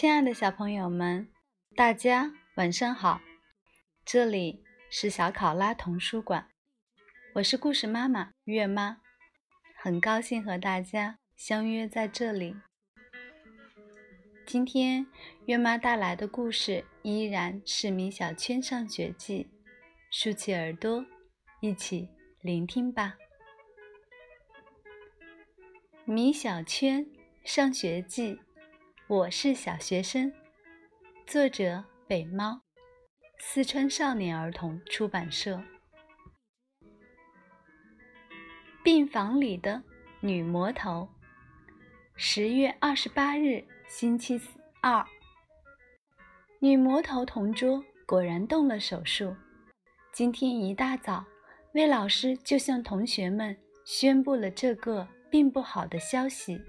亲爱的小朋友们，大家晚上好！这里是小考拉童书馆，我是故事妈妈月妈，很高兴和大家相约在这里。今天月妈带来的故事依然是《米小圈上学记》，竖起耳朵，一起聆听吧。《米小圈上学记》。我是小学生，作者北猫，四川少年儿童出版社。病房里的女魔头，十月二十八日，星期二。女魔头同桌果然动了手术。今天一大早，魏老师就向同学们宣布了这个并不好的消息。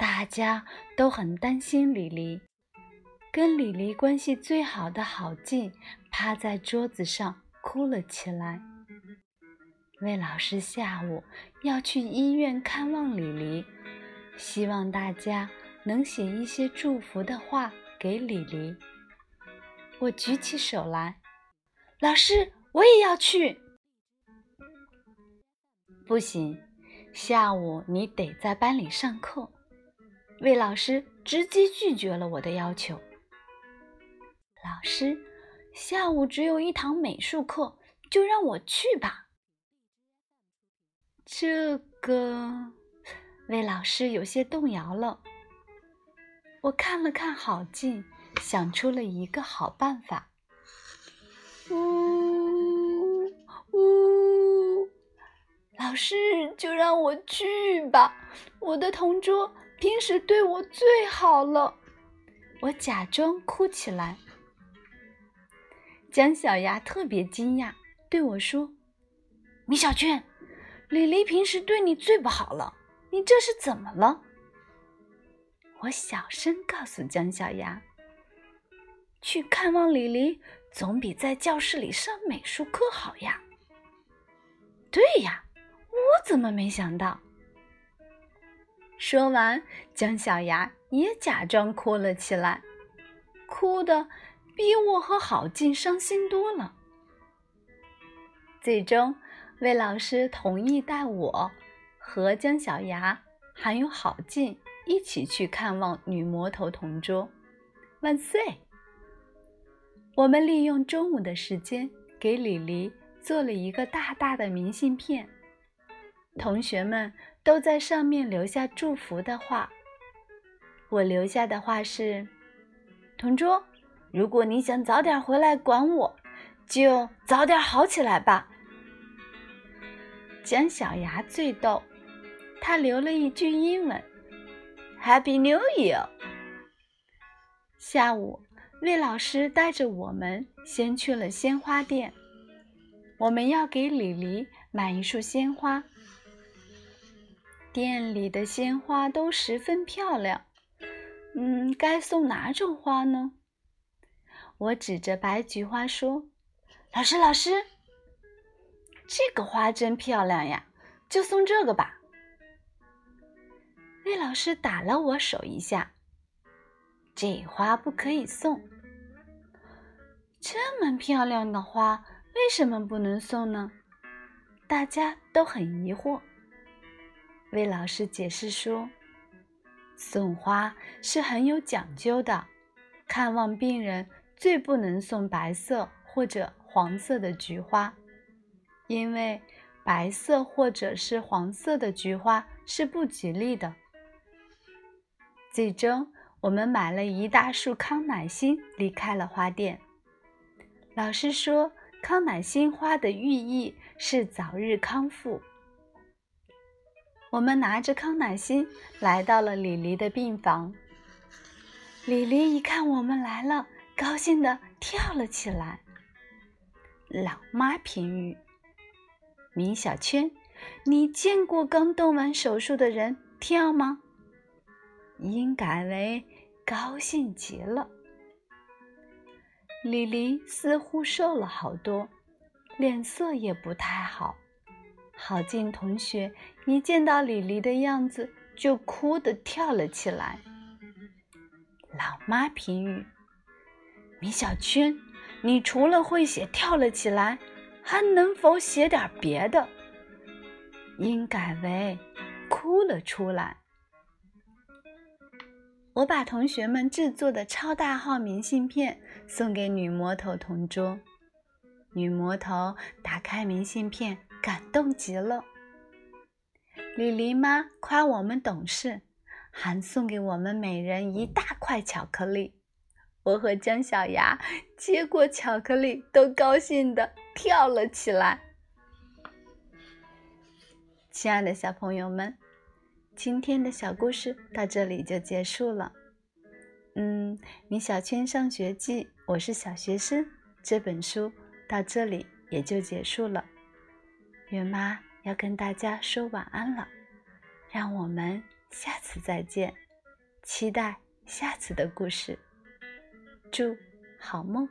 大家都很担心李黎，跟李黎关系最好的郝静趴在桌子上哭了起来。魏老师下午要去医院看望李黎，希望大家能写一些祝福的话给李黎。我举起手来，老师，我也要去。不行，下午你得在班里上课。魏老师直接拒绝了我的要求。老师，下午只有一堂美术课，就让我去吧。这个，魏老师有些动摇了。我看了看郝静，想出了一个好办法。呜呜，老师就让我去吧，我的同桌。平时对我最好了，我假装哭起来。姜小牙特别惊讶，对我说：“米小圈，李黎平时对你最不好了，你这是怎么了？”我小声告诉姜小牙：“去看望李黎，总比在教室里上美术课好呀。”对呀，我怎么没想到？说完，姜小牙也假装哭了起来，哭的比我和郝静伤心多了。最终，魏老师同意带我和姜小牙还有郝静一起去看望女魔头同桌。万岁！我们利用中午的时间给李黎做了一个大大的明信片。同学们都在上面留下祝福的话。我留下的话是：“同桌，如果你想早点回来管我，就早点好起来吧。”姜小牙最逗，他留了一句英文：“Happy New Year。”下午，魏老师带着我们先去了鲜花店，我们要给李黎买一束鲜花。店里的鲜花都十分漂亮，嗯，该送哪种花呢？我指着白菊花说：“老师，老师，这个花真漂亮呀，就送这个吧。”魏老师打了我手一下：“这花不可以送。这么漂亮的花，为什么不能送呢？”大家都很疑惑。魏老师解释说：“送花是很有讲究的，看望病人最不能送白色或者黄色的菊花，因为白色或者是黄色的菊花是不吉利的。”最终，我们买了一大束康乃馨，离开了花店。老师说，康乃馨花的寓意是早日康复。我们拿着康乃馨来到了李黎的病房。李黎一看我们来了，高兴地跳了起来。老妈评语：米小圈，你见过刚动完手术的人跳吗？应改为高兴极了。李黎似乎瘦了好多，脸色也不太好。郝静同学一见到李黎的样子，就哭得跳了起来。老妈评语：“米小圈，你除了会写跳了起来，还能否写点别的？”应改为哭了出来。我把同学们制作的超大号明信片送给女魔头同桌，女魔头打开明信片，感动极了。李黎妈夸我们懂事，还送给我们每人一大块巧克力。我和姜小牙接过巧克力，都高兴地跳了起来。亲爱的小朋友们。今天的小故事到这里就结束了。嗯，米小圈上学记，我是小学生。这本书到这里也就结束了。月妈要跟大家说晚安了，让我们下次再见，期待下次的故事。祝好梦。